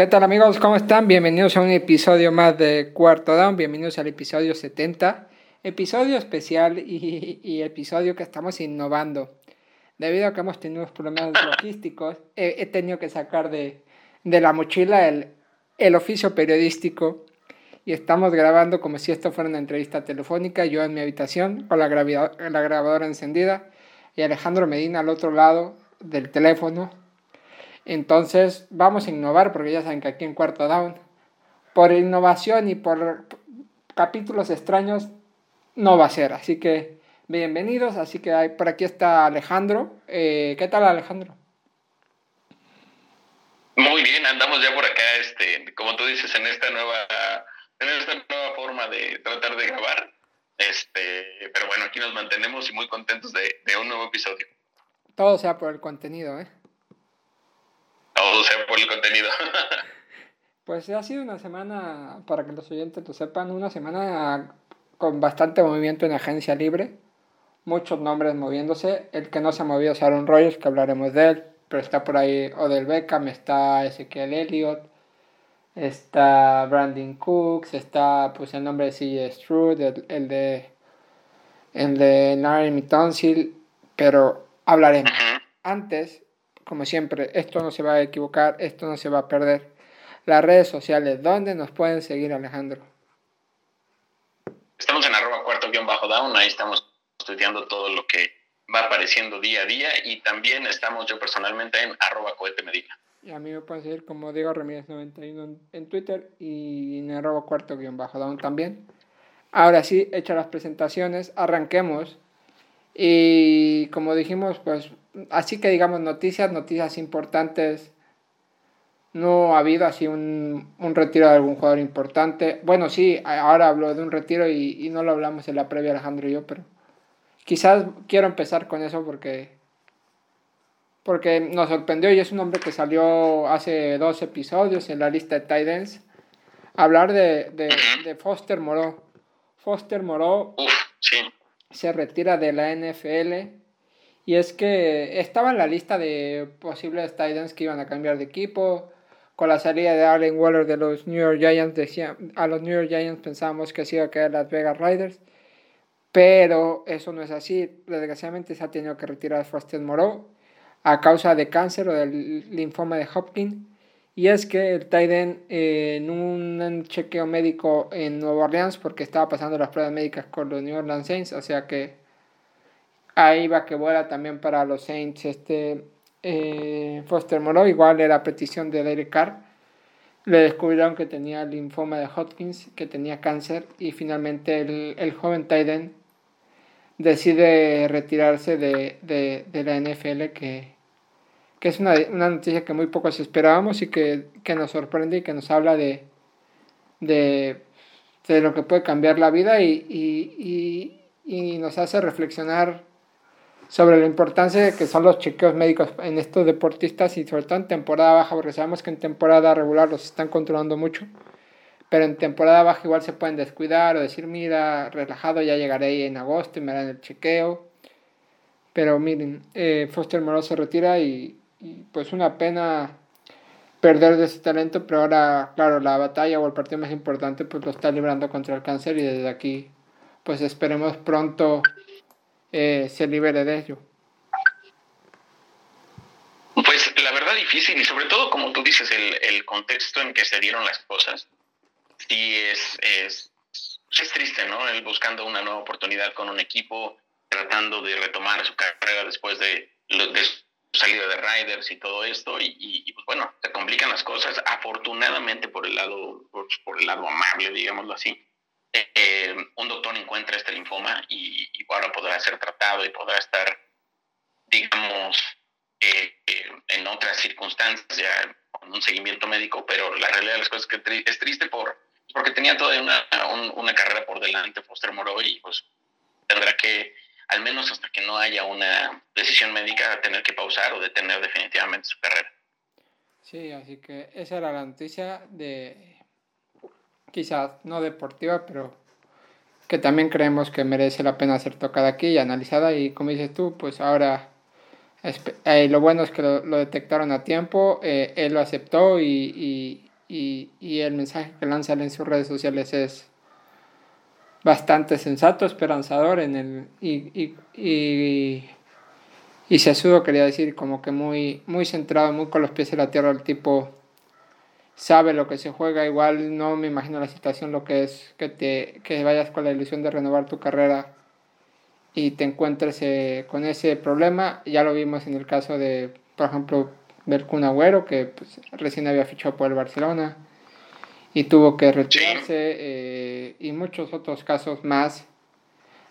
¿Qué tal amigos? ¿Cómo están? Bienvenidos a un episodio más de Cuarto Down, bienvenidos al episodio 70, episodio especial y, episodio que estamos innovando. Debido a que hemos tenido problemas logísticos, he, tenido que sacar de, la mochila el, el oficio periodístico y estamos grabando como si esto fuera una entrevista telefónica, yo en mi habitación con la, la grabadora encendida y Alejandro Medina al otro lado del teléfono entonces vamos a innovar porque ya saben que aquí en Cuarto Down, por innovación y por capítulos extraños, no va a ser. Así que bienvenidos. Así que por aquí está Alejandro. Eh, ¿Qué tal Alejandro? Muy bien, andamos ya por acá, este, como tú dices, en esta nueva, en esta nueva forma de tratar de grabar. Este, pero bueno, aquí nos mantenemos y muy contentos de, de un nuevo episodio. Todo sea por el contenido, ¿eh? Todo sea por el contenido. pues ha sido una semana, para que los oyentes lo sepan, una semana con bastante movimiento en agencia libre. Muchos nombres moviéndose. El que no se ha movido es Aaron Rodgers, que hablaremos de él. Pero está por ahí Odell Beckham, está Ezequiel Elliott, está Brandon Cooks, está pues el nombre de CJ Stroud, el, de el de Naomi Tonsil, pero hablaremos. Antes como siempre, esto no se va a equivocar, esto no se va a perder. Las redes sociales, ¿dónde nos pueden seguir, Alejandro? Estamos en arroba cuarto guion bajo down, ahí estamos estudiando todo lo que va apareciendo día a día y también estamos yo personalmente en arroba cohete medina. Y a mí me pueden seguir como Diego Ramírez 91 en Twitter y en arroba cuarto guion bajo down también. Ahora sí, hechas las presentaciones, arranquemos. Y como dijimos, pues así que digamos noticias, noticias importantes. No ha habido así un, un, retiro de algún jugador importante. Bueno, sí, ahora hablo de un retiro y, y, no lo hablamos en la previa Alejandro y yo, pero quizás quiero empezar con eso porque, porque nos sorprendió y es un hombre que salió hace dos episodios en la lista de Titans. Hablar de, de, de Foster Moreau. Foster Moreau se retira de la NFL y es que estaba en la lista de posibles Titans que iban a cambiar de equipo. Con la salida de Allen Waller de los New York Giants, decía, a los New York Giants pensábamos que se iba a quedar las Vegas Riders. Pero eso no es así. Desgraciadamente se ha tenido que retirar Foster Moreau a causa de cáncer o del linfoma de Hopkins. Y es que el Titan eh, en un chequeo médico en Nueva Orleans, porque estaba pasando las pruebas médicas con los New Orleans Saints, o sea que ahí va que vuela también para los Saints este eh, Foster Moreau, igual era petición de Derek Carr. Le descubrieron que tenía linfoma de Hodgkins, que tenía cáncer y finalmente el, el joven Tyden decide retirarse de, de, de, la NFL, que, que es una, una, noticia que muy pocos esperábamos y que, que nos sorprende y que nos habla de, de, de lo que puede cambiar la vida y, y, y, y nos hace reflexionar sobre la importancia de que son los chequeos médicos en estos deportistas y sobre todo en temporada baja, porque sabemos que en temporada regular los están controlando mucho, pero en temporada baja igual se pueden descuidar o decir, mira, relajado, ya llegaré en agosto y me harán el chequeo. Pero miren, eh, Foster Moreau se retira y, pues una pena perder de ese talento, pero ahora, claro, la batalla o el partido más importante pues lo está librando contra el cáncer y desde aquí pues esperemos pronto eh, se libere de ello? Pues la verdad difícil y sobre todo como tú dices, el, el contexto en que se dieron las cosas, sí es, es, es triste, ¿no? Él buscando una nueva oportunidad con un equipo, tratando de retomar su carrera después de, de su salida de Riders y todo esto, y, y, pues bueno, se complican las cosas, afortunadamente por el lado, por, por el lado amable, digámoslo así, eh, un doctor encuentra este linfoma y, y, ahora podrá ser tratado y podrá estar, digamos, eh, eh, en otras circunstancias, con un seguimiento médico, pero la realidad de las cosas es que es triste por, porque tenía toda una, una carrera por delante Foster Moreau y pues tendrá que, al menos hasta que no haya una decisión médica, tener que pausar o detener definitivamente su carrera. Sí, así que esa era la noticia de quizás no deportiva, pero que también creemos que merece la pena ser tocada aquí y analizada. Y como dices tú, pues ahora eh, lo bueno es que lo, detectaron a tiempo, eh, él lo aceptó y, y, y el mensaje que lanza en sus redes sociales es bastante sensato, esperanzador en el y, y, y, sesudo quería decir como que muy muy centrado, muy con los pies en la tierra el tipo sabe lo que se juega, igual no me imagino la situación lo que es que te que vayas con la ilusión de renovar tu carrera y te encuentres eh, con ese problema, ya lo vimos en el caso de por ejemplo Kun Agüero que pues, recién había fichado por el Barcelona y tuvo que retirarse eh, y muchos otros casos más.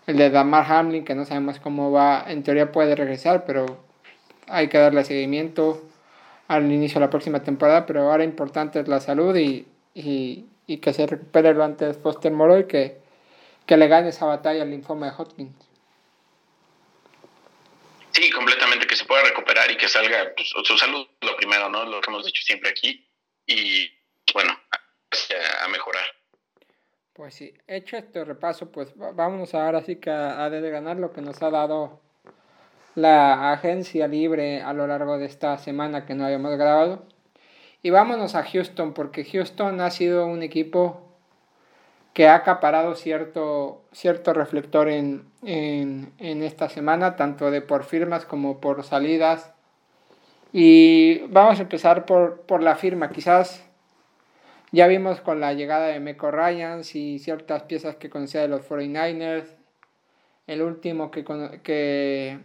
El de Damar Hamlin, que no sabemos cómo va, en teoría puede regresar, pero hay que darle seguimiento al inicio de la próxima temporada, pero ahora importante es la salud y, y, y que se recupere lo antes Foster Moro y que, que le gane esa batalla al linfoma de Hodgkin. Sí, completamente, que se pueda recuperar y que salga pues, su salud, lo primero, ¿no? Lo que hemos dicho siempre aquí. Y bueno, a mejorar. Pues sí, hecho este repaso, pues vámonos ahora sí que a, a desganar lo que nos ha dado la agencia libre a lo largo de esta semana que no habíamos grabado. Y vámonos a Houston, porque Houston ha sido un equipo que ha acaparado cierto, cierto reflector en, en, en esta semana, tanto de por firmas como por salidas. Y vamos a empezar por, por la firma. Quizás ya vimos con la llegada de Meco Ryans y ciertas piezas que conocía de los 49ers. El último que, que,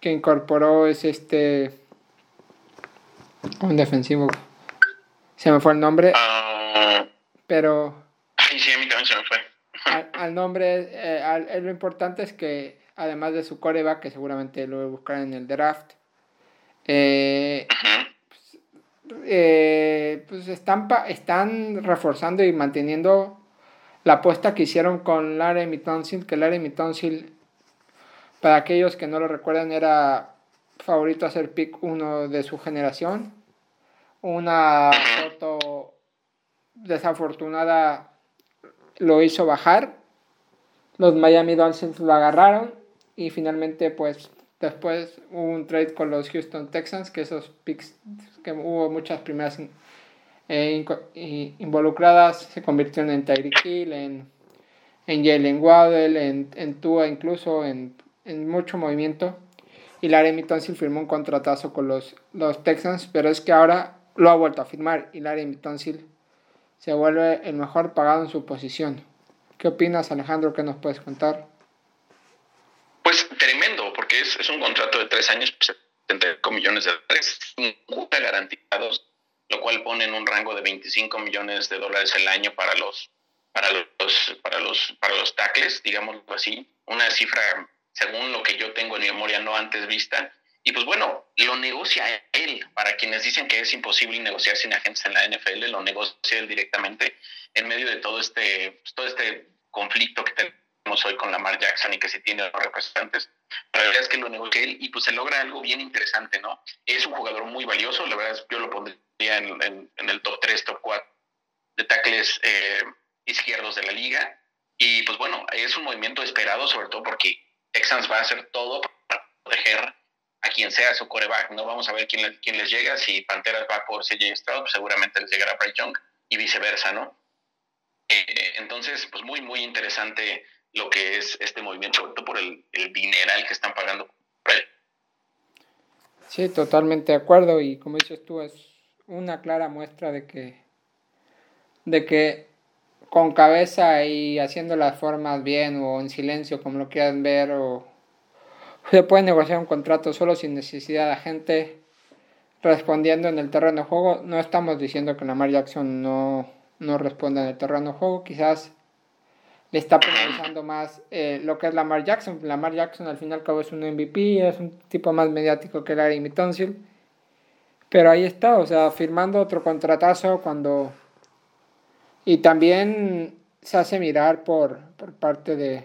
que incorporó es este. Un defensivo. Se me fue el nombre. Uh, pero. Ay, sí, a mí también se me fue. al, al, nombre. Eh, al, lo importante es que, además de su coreback, que seguramente lo voy a buscar en el draft. Eh, uh -huh eh, pues están, están reforzando y manteniendo la apuesta que hicieron con Larry Mitonsil, que Larry Mitonsil, para aquellos que no lo recuerdan, era favorito a ser pick uno de su generación. Una foto desafortunada lo hizo bajar. Los Miami Dolphins lo agarraron y finalmente pues Después hubo un trade con los Houston Texans, que esos picks, que hubo muchas primeras eh, involucradas, se convirtieron en Tyreek Hill, en, en Jalen Waddell, en, en Tua incluso, en, en mucho movimiento. Y Larry Tunsil firmó un contratazo con los, los Texans, pero es que ahora lo ha vuelto a firmar y Larry Tunsil se vuelve el mejor pagado en su posición. ¿Qué opinas, Alejandro? ¿Qué nos puedes contar? Pues tremendo, porque es, es un contrato de tres años, 75 pues, millones de dólares, garantizados, lo cual pone en un rango de 25 millones de dólares al año para los, para los, para los, para los tackles, digámoslo así. Una cifra, según lo que yo tengo en mi memoria, no antes vista. Y pues bueno, lo negocia él. Para quienes dicen que es imposible negociar sin agentes en la NFL, lo negocia él directamente en medio de todo este, pues, todo este conflicto que tenemos hoy con Lamar Jackson y que se tiene los representantes. la verdad es que lo negocia él y pues se logra algo bien interesante, ¿no? Es un jugador muy valioso, la verdad es que yo lo pondría en, en, en el top 3, top 4 de tackles eh, izquierdos de la liga. Y pues bueno, es un movimiento esperado, sobre todo porque Texans va a hacer todo para proteger a quien sea su coreback. No vamos a ver quién, les llega. Si Panteras va por CJ Stroud, pues seguramente les llegará Bryce Young y viceversa, ¿no? Eh, entonces, pues muy, muy interesante lo que es este movimiento, por el, el dineral que están pagando. Sí, totalmente de acuerdo y como dices tú, es una clara muestra de que, de que con cabeza y haciendo las formas bien o en silencio, como lo quieran ver, o se puede negociar un contrato solo sin necesidad de gente respondiendo en el terreno de juego. No estamos diciendo que Lamar Jackson no, no responda en el terreno de juego, quizás le está penalizando más eh, lo que es Lamar Jackson. Lamar Jackson al final cabo es un MVP, es un tipo más mediático que Larry Mitonsil. Pero ahí está, o sea, firmando otro contratazo cuando... Y también se hace mirar por, por parte de,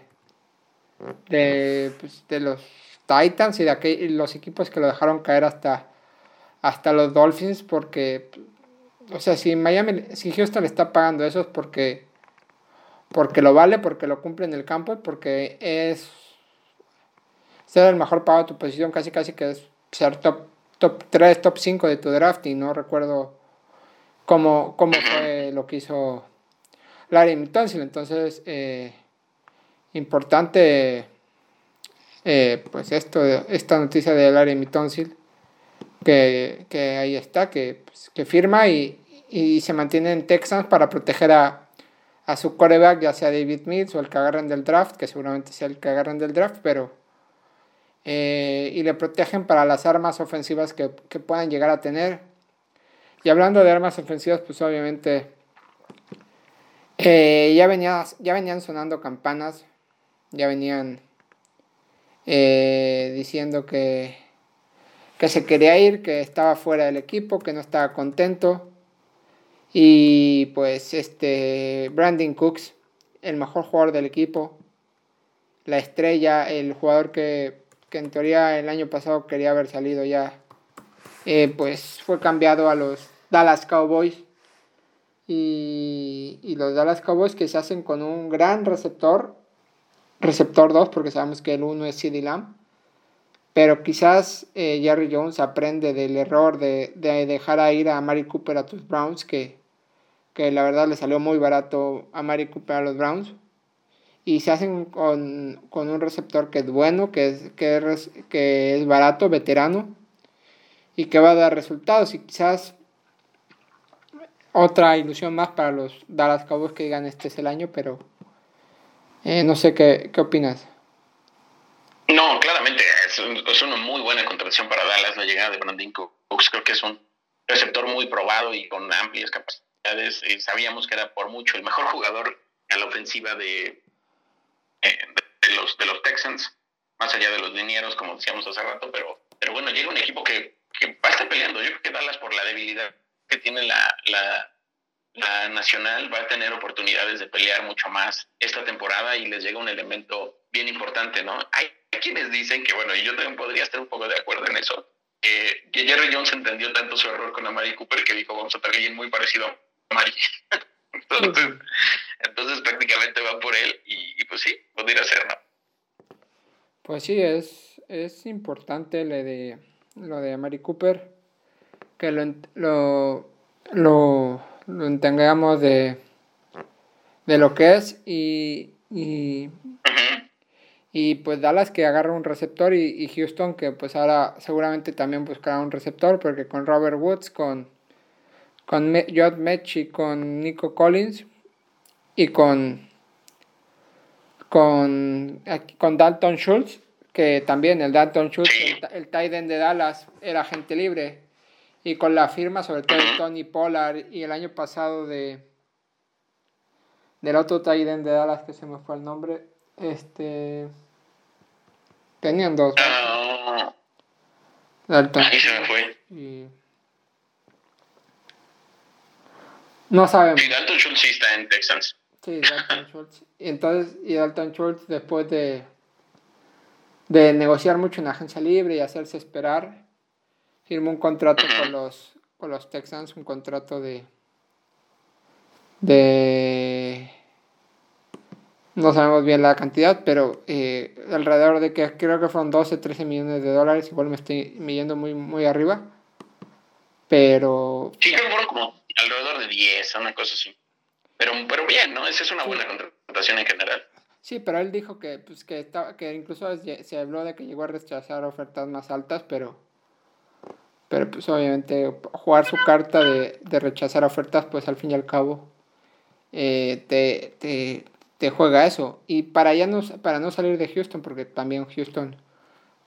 de, pues, de los Titans y de aquellos, los equipos que lo dejaron caer hasta, hasta los Dolphins porque, o sea, si Miami, si Houston le está pagando eso es porque porque lo vale, porque lo cumple en el campo, porque es ser el mejor pago de tu posición, casi casi que es ser top, top 3, top 5 de tu draft y no recuerdo como, como fue lo que hizo Larry Mitonsil. Entonces, eh, importante eh, pues esto, esta noticia de Larry Mitonsil, que, que ahí está, que, pues, que firma y, y, se mantiene en Texas para proteger a, a su coreback, ya sea David Mills o el que agarren del draft, que seguramente sea el que agarren del draft, pero... Eh, y le protegen para las armas ofensivas que, que puedan llegar a tener. Y hablando de armas ofensivas, pues obviamente eh, ya, ya venían sonando campanas, ya venían eh, diciendo que, que se quería ir, que estaba fuera del equipo, que no estaba contento. Y pues este Brandon Cooks, el mejor jugador del equipo, la estrella, el jugador que, que en teoría el año pasado quería haber salido ya, eh, pues fue cambiado a los Dallas Cowboys y, los Dallas Cowboys que se hacen con un gran receptor, receptor 2, porque sabemos que el 1 es CD Lamb. Pero quizás eh, Jerry Jones aprende del error de, dejar a ir a Mari Cooper a tus Browns, que, que la verdad le salió muy barato a Mari Cooper a los Browns. Y se hacen con, un receptor que es bueno, que es, que, es, que es barato, veterano, y que va a dar resultados. Y quizás otra ilusión más para los Dallas Cowboys que digan este es el año, pero eh, no sé qué, qué opinas. No, claramente es, una muy buena contratación para Dallas la llegada de Brandon Cooks. Creo que es un receptor muy probado y con amplias capacidades. Eh, sabíamos que era por mucho el mejor jugador a la ofensiva de, eh, de, los, de los Texans, más allá de los linieros, como decíamos hace rato, pero, pero bueno, llega un equipo que, que va a estar peleando. Yo creo que Dallas por la debilidad que tiene la, la, Nacional va a tener oportunidades de pelear mucho más esta temporada y les llega un elemento bien importante, ¿no? Hay quienes dicen que, bueno, y yo también podría estar un poco de acuerdo en eso, que Jerry Jones entendió tanto su error con Amari Cooper que dijo, vamos a tener alguien muy parecido a Amari. entonces, entonces prácticamente va por él y, pues sí, podría ser, ¿no? Pues sí, es, es importante lo de, lo de Amari Cooper que lo, lo, lo, lo entendamos de, de lo que es y, y, y, pues Dallas que agarra un receptor y, Houston que pues ahora seguramente también buscará un receptor porque con Robert Woods, con, con Jod Mech y con Nico Collins y con con, con Dalton Schultz que también el Dalton Schultz, el, el de Dallas era gente libre y con la firma sobre todo de Tony Pollard y el año pasado de del otro Tiden de Dallas que se me fue el nombre, este tenían dos. ¿no? Dalton. Ahí se me fue. Y... No sabemos. Y Dalton Schultz sí está en Texans. Sí, Dalton Schultz. Y entonces, y Dalton Schultz después de, de negociar mucho en agencia libre y hacerse esperar, firmó un contrato con los, con los Texans, un contrato de, de no sabemos bien la cantidad, pero eh, alrededor de que creo que fueron 12, 13 millones de dólares, igual me estoy yendo muy, muy arriba, pero... Sí, creo que como alrededor de 10, una cosa así. Pero, pero bien, ¿no? Esa es una buena contratación en general. Sí, pero él dijo que, pues, que, estaba, que incluso se habló de que llegó a rechazar ofertas más altas, pero pero pues obviamente jugar su carta de, rechazar ofertas, pues al fin y al cabo eh, te, juega eso. Y para, ya no, para no salir de Houston, porque también Houston,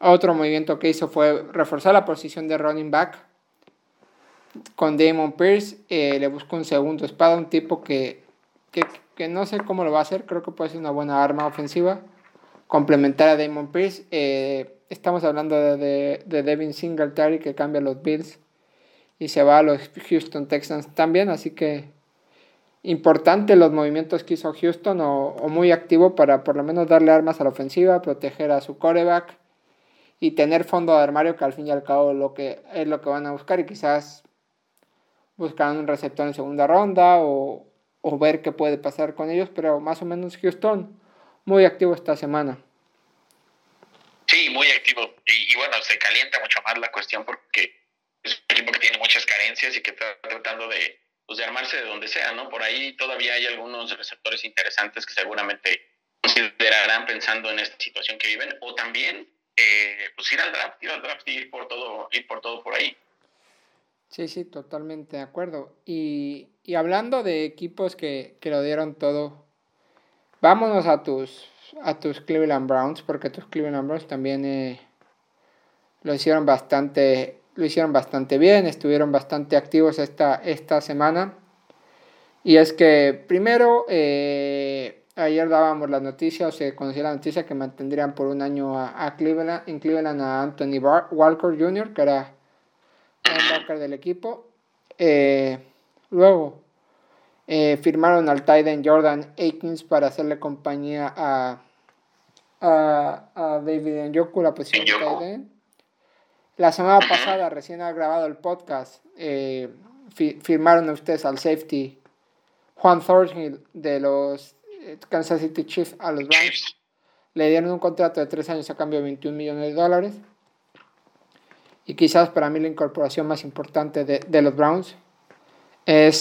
otro movimiento que hizo fue reforzar la posición de running back con Damon Pierce. Eh, le buscó un segundo espada, un tipo que, que, que, no sé cómo lo va a hacer, creo que puede ser una buena arma ofensiva. Complementar a Damon Pierce. Eh, estamos hablando de, de, Devin Singletary que cambia los Bills y se va a los Houston Texans también, así que importante los movimientos que hizo Houston o, muy activo para por lo menos darle armas a la ofensiva, proteger a su coreback y tener fondo de armario que al fin y al cabo lo que es lo que van a buscar y quizás buscarán un receptor en segunda ronda o, o ver qué puede pasar con ellos, pero más o menos Houston muy activo esta semana. Sí, muy activo. Y, bueno, se calienta mucho más la cuestión porque es un equipo que tiene muchas carencias y que está tratando de, pues de armarse de donde sea, ¿no? Por ahí todavía hay algunos receptores interesantes que seguramente considerarán pensando en esta situación que viven, o también eh, pues ir al draft, ir al draft y ir por todo, ir por todo por ahí. Sí, sí, totalmente de acuerdo. Y, y hablando de equipos que, que, lo dieron todo, vámonos a tus, a tus Cleveland Browns, porque tus Cleveland Browns también eh, lo hicieron bastante lo hicieron bastante bien, estuvieron bastante activos esta, esta semana. Y es que primero, eh, ayer dábamos la noticia, o se conocía la noticia que mantendrían por un año a, Cleveland, en Cleveland a Anthony Walker Jr., que era Walker del equipo. Eh, luego eh, firmaron al Titan Jordan Aikens para hacerle compañía a, a, a David Njoku, la posición de Titan. La semana pasada, recién ha grabado el podcast, eh, firmaron ustedes al safety Juan Thornhill de los eh, Kansas City Chiefs a los Browns. Le dieron un contrato de tres años a cambio de 21 millones de dólares. Y quizás para mí la incorporación más importante de, los Browns es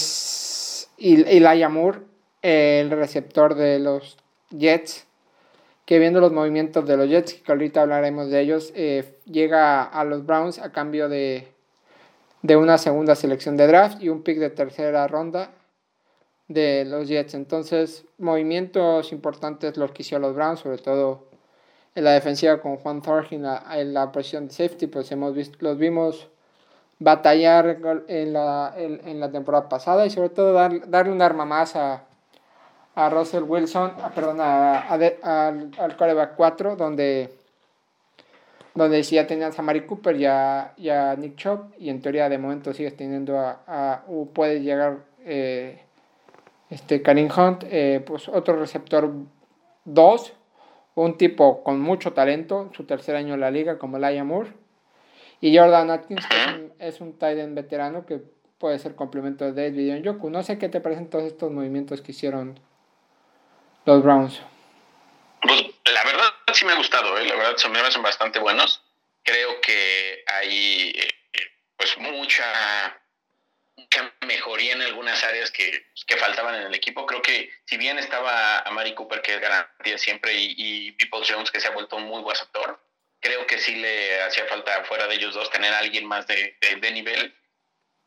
Elijah Moore, el receptor de los Jets que viendo los movimientos de los Jets, que ahorita hablaremos de ellos, eh, llega a los Browns a cambio de, de una segunda selección de draft y un pick de tercera ronda de los Jets. Entonces, movimientos importantes los que hicieron los Browns, sobre todo en la defensiva con Juan Thornhill en la, posición de safety, pues hemos visto, los vimos batallar en la, en, la temporada pasada y sobre todo dar, darle un arma más a, a Russell Wilson, a, perdón, a, al, al coreback 4, donde, donde sí ya tenías a Mari Cooper y a, Nick Chubb, y en teoría de momento sigues teniendo a, a puede llegar eh, este Karim Hunt, eh, pues otro receptor 2, un tipo con mucho talento, su tercer año en la liga como Laia Moore, y Jordan Atkins, que es un, tight end veterano que puede ser complemento de David Yoku. No sé qué te parecen todos estos movimientos que hicieron los Browns? Pues la verdad sí me ha gustado, ¿eh? la verdad son, me parecen bastante buenos. Creo que hay eh, pues mucha, mucha, mejoría en algunas áreas que, que, faltaban en el equipo. Creo que si bien estaba a Mari Cooper, que es garantía siempre, y, y People Jones, que se ha vuelto un muy buen actor, creo que sí le hacía falta fuera de ellos dos tener a alguien más de, de nivel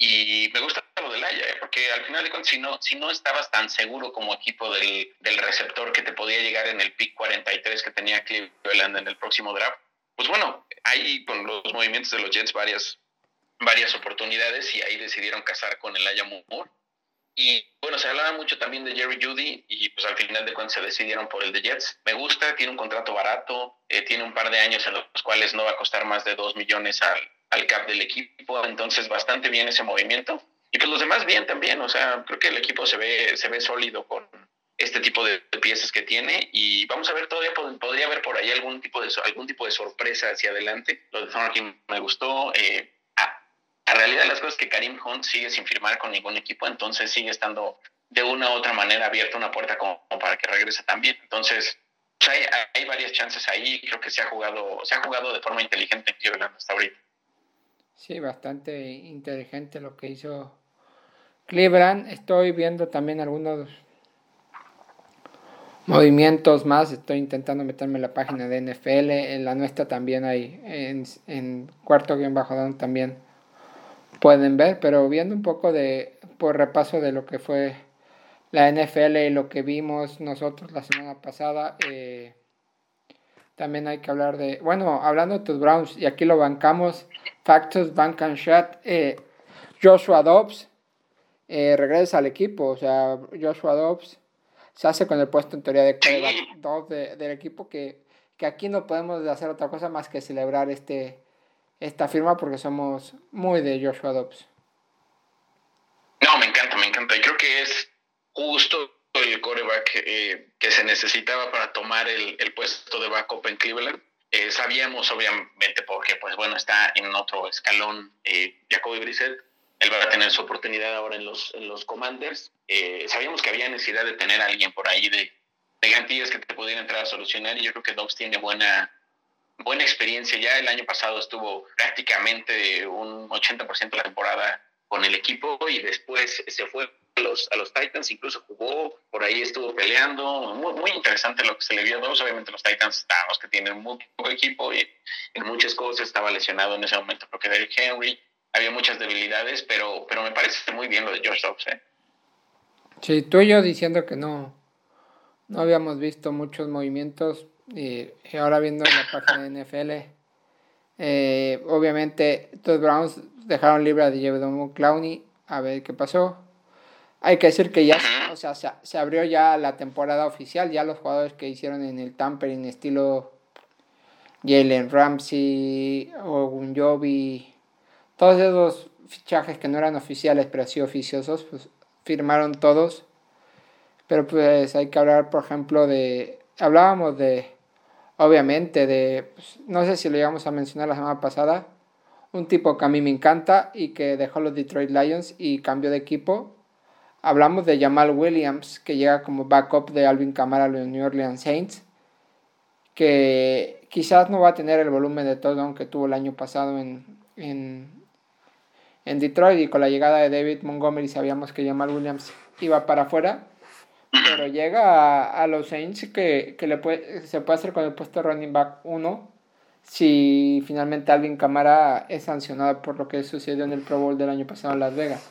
y me gusta lo del Haya, ¿eh? porque al final de cuentas, si no, si no estabas tan seguro como equipo del, del receptor que te podía llegar en el pick 43 que tenía Cleveland en el próximo draft, pues bueno, hay con los movimientos de los Jets varias, varias oportunidades y ahí decidieron casar con el Haya Moore. Y bueno, se hablaba mucho también de Jerry Judy y pues al final de cuentas se decidieron por el de Jets. Me gusta, tiene un contrato barato, eh, tiene un par de años en los cuales no va a costar más de 2 millones al, al cap del equipo, entonces bastante bien ese movimiento. Y pues los demás bien también, o sea, creo que el equipo se ve, se ve sólido con este tipo de piezas que tiene y vamos a ver, todavía podría haber por ahí algún tipo de, algún tipo de sorpresa hacia adelante. Lo de Thornhill me gustó. Eh, a, realidad las cosas que Karim Hunt sigue sin firmar con ningún equipo, entonces sigue estando de una u otra manera abierta una puerta como, para que regrese también. Entonces, pues hay, hay, varias chances ahí, creo que se ha jugado, se ha jugado de forma inteligente en Cleveland hasta ahorita. Sí, bastante inteligente lo que hizo Cleveland. Estoy viendo también algunos movimientos más. Estoy intentando meterme en la página de NFL. En la nuestra también hay, en, en cuarto guion bajo down también pueden ver. Pero viendo un poco de, por repaso de lo que fue la NFL y lo que vimos nosotros la semana pasada. Eh, también hay que hablar de, bueno, hablando de tus Browns, y aquí lo bancamos, Factos, Bank and Chat, eh, Joshua Dobbs eh, regresa al equipo, o sea, Joshua Dobbs se hace con el puesto en teoría de dos del equipo que, que aquí no podemos hacer otra cosa más que celebrar este, esta firma porque somos muy de Joshua Dobbs. No, me encanta, me encanta. Y creo que es justo el coreback eh, que se necesitaba para tomar el, puesto de backup en Cleveland. Eh, sabíamos, obviamente, porque, pues bueno, está en otro escalón eh, Jacoby Brissett. Él va a tener su oportunidad ahora en los, en los Commanders. Eh, sabíamos que había necesidad de tener alguien por ahí de, de garantías que te pudiera entrar a solucionar. Y yo creo que Dobbs tiene buena, buena experiencia. Ya el año pasado estuvo prácticamente un 80% de la temporada con el equipo y después se fue a los, a los Titans, incluso jugó, por ahí estuvo peleando, muy, interesante lo que se le vio a dos, obviamente los Titans los que tienen poco equipo y en muchas cosas estaba lesionado en ese momento porque Derrick Henry, había muchas debilidades, pero, pero me parece muy bien lo de George Dobbs. ¿eh? Sí, tú y yo diciendo que no, no habíamos visto muchos movimientos y, ahora viendo en la página de NFL, eh, obviamente los Browns dejaron libre a DJ Clowney a ver qué pasó. Hay que decir que ya, o sea, se, abrió ya la temporada oficial, ya los jugadores que hicieron en el tampering estilo Jalen Ramsey, Ogunjobi, todos esos fichajes que no eran oficiales pero sí oficiosos, pues firmaron todos. Pero pues hay que hablar, por ejemplo, de, hablábamos de, obviamente, de, pues, no sé si lo íbamos a mencionar la semana pasada, un tipo que a mí me encanta y que dejó los Detroit Lions y cambió de equipo. Hablamos de Jamal Williams, que llega como backup de Alvin Kamara a los New Orleans Saints, que quizás no va a tener el volumen de todo que tuvo el año pasado en, en, en Detroit y con la llegada de David Montgomery sabíamos que Jamal Williams iba para afuera, pero llega a, los Saints que, que le puede, se puede hacer con el puesto running back 1 si finalmente Alvin Camara es sancionado por lo que sucedió en el Pro Bowl del año pasado en Las Vegas.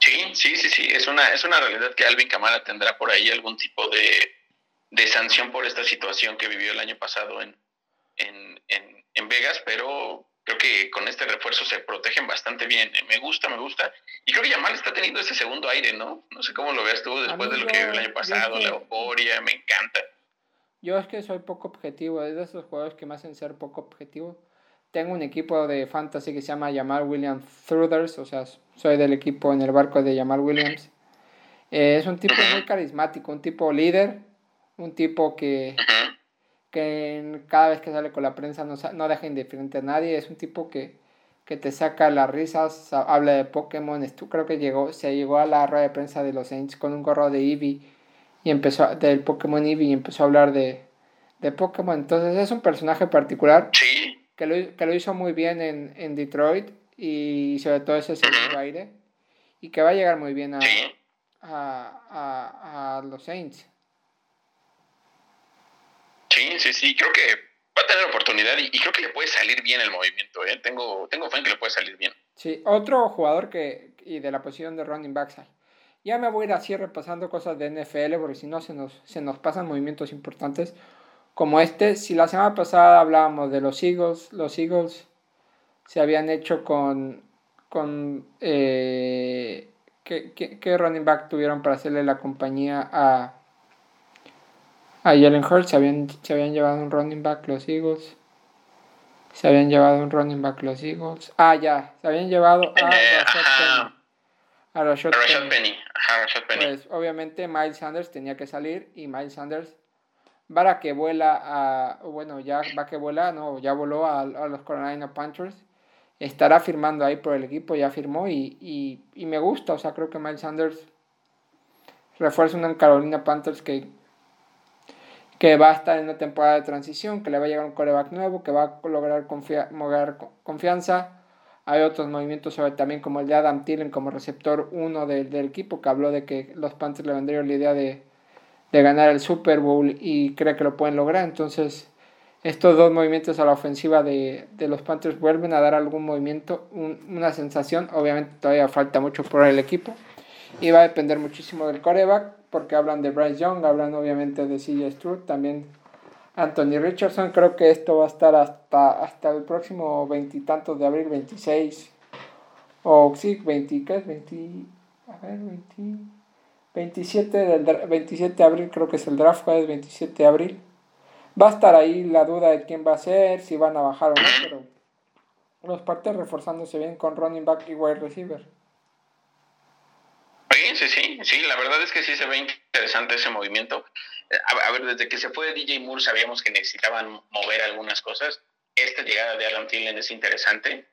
Sí, sí, sí, sí, es una, es una realidad que Alvin Camara tendrá por ahí algún tipo de, de sanción por esta situación que vivió el año pasado en, en, en, en Vegas, pero creo que con este refuerzo se protegen bastante bien. Me gusta, me gusta. Y creo que Yamal está teniendo ese segundo aire, ¿no? No sé cómo lo veas tú después de lo que el año pasado, la euforia, me encanta. Yo es que soy poco objetivo, es de esos jugadores que me hacen ser poco objetivo. Tengo un equipo de fantasy que se llama Jamal Williams Thruders, o sea, soy del equipo en el barco de Jamal Williams. Eh, es un tipo muy carismático, un tipo líder, un tipo que, que cada vez que sale con la prensa no, no deja indiferente a nadie, es un tipo que, que te saca las risas, habla de Pokémon, tú creo que llegó, se llegó a la rueda de prensa de los Saints con un gorro de Eevee y empezó del Pokémon Eevee y empezó a hablar de, de Pokémon. Entonces es un personaje particular que, lo, que lo hizo muy bien en, en Detroit y sobre todo ese segundo aire y que va a llegar muy bien a, a, a, a, los Saints. Sí, sí, sí, creo que va a tener oportunidad y, creo que le puede salir bien el movimiento. ¿eh? Tengo, tengo fe en que le puede salir bien. Sí, otro jugador que y de la posición de running backs ya me voy a ir así repasando cosas de NFL porque si no se nos, se nos pasan movimientos importantes como este. Si la semana pasada hablábamos de los Eagles, los Eagles se habían hecho con... con eh, ¿qué, running back tuvieron para hacerle la compañía a, a Jalen Hurts? Se habían, se habían llevado un running back los Eagles. Se habían llevado un running back los Eagles. Ah, ya. Se habían llevado a eh, a Rashad, Penny. Pues obviamente Miles Sanders tenía que salir y Miles Sanders va que vuela a, bueno, ya va que vuela, no, ya voló a, los Carolina Panthers. Estará firmando ahí por el equipo, ya firmó y, y, y me gusta, o sea, creo que Miles Sanders refuerza una Carolina Panthers que, que va a estar en una temporada de transición, que le va a llegar un coreback nuevo, que va a lograr confianza hay otros movimientos sobre también como el de Adam Thielen como receptor uno del, equipo que habló de que los Panthers le vendrían la idea de, ganar el Super Bowl y cree que lo pueden lograr. Entonces estos dos movimientos a la ofensiva de, los Panthers vuelven a dar algún movimiento, una sensación. Obviamente todavía falta mucho por el equipo y va a depender muchísimo del coreback porque hablan de Bryce Young, hablan obviamente de CJ Stroud, también Anthony Richardson. Creo que esto va a estar hasta, hasta el próximo veintitantos de abril, 26. O sí, 20, ¿qué es? 20, a ver, 20, 27, del, 27 de abril creo que es el draft, es 27 de abril. Va a estar ahí la duda de quién va a ser, si van a bajar o no, pero los partes reforzándose bien con running back y wide receiver. Sí, sí, sí, la verdad es que sí se ve interesante ese movimiento a, ver, desde que se fue DJ Moore sabíamos que necesitaban mover algunas cosas. Esta llegada de Adam Thielen es interesante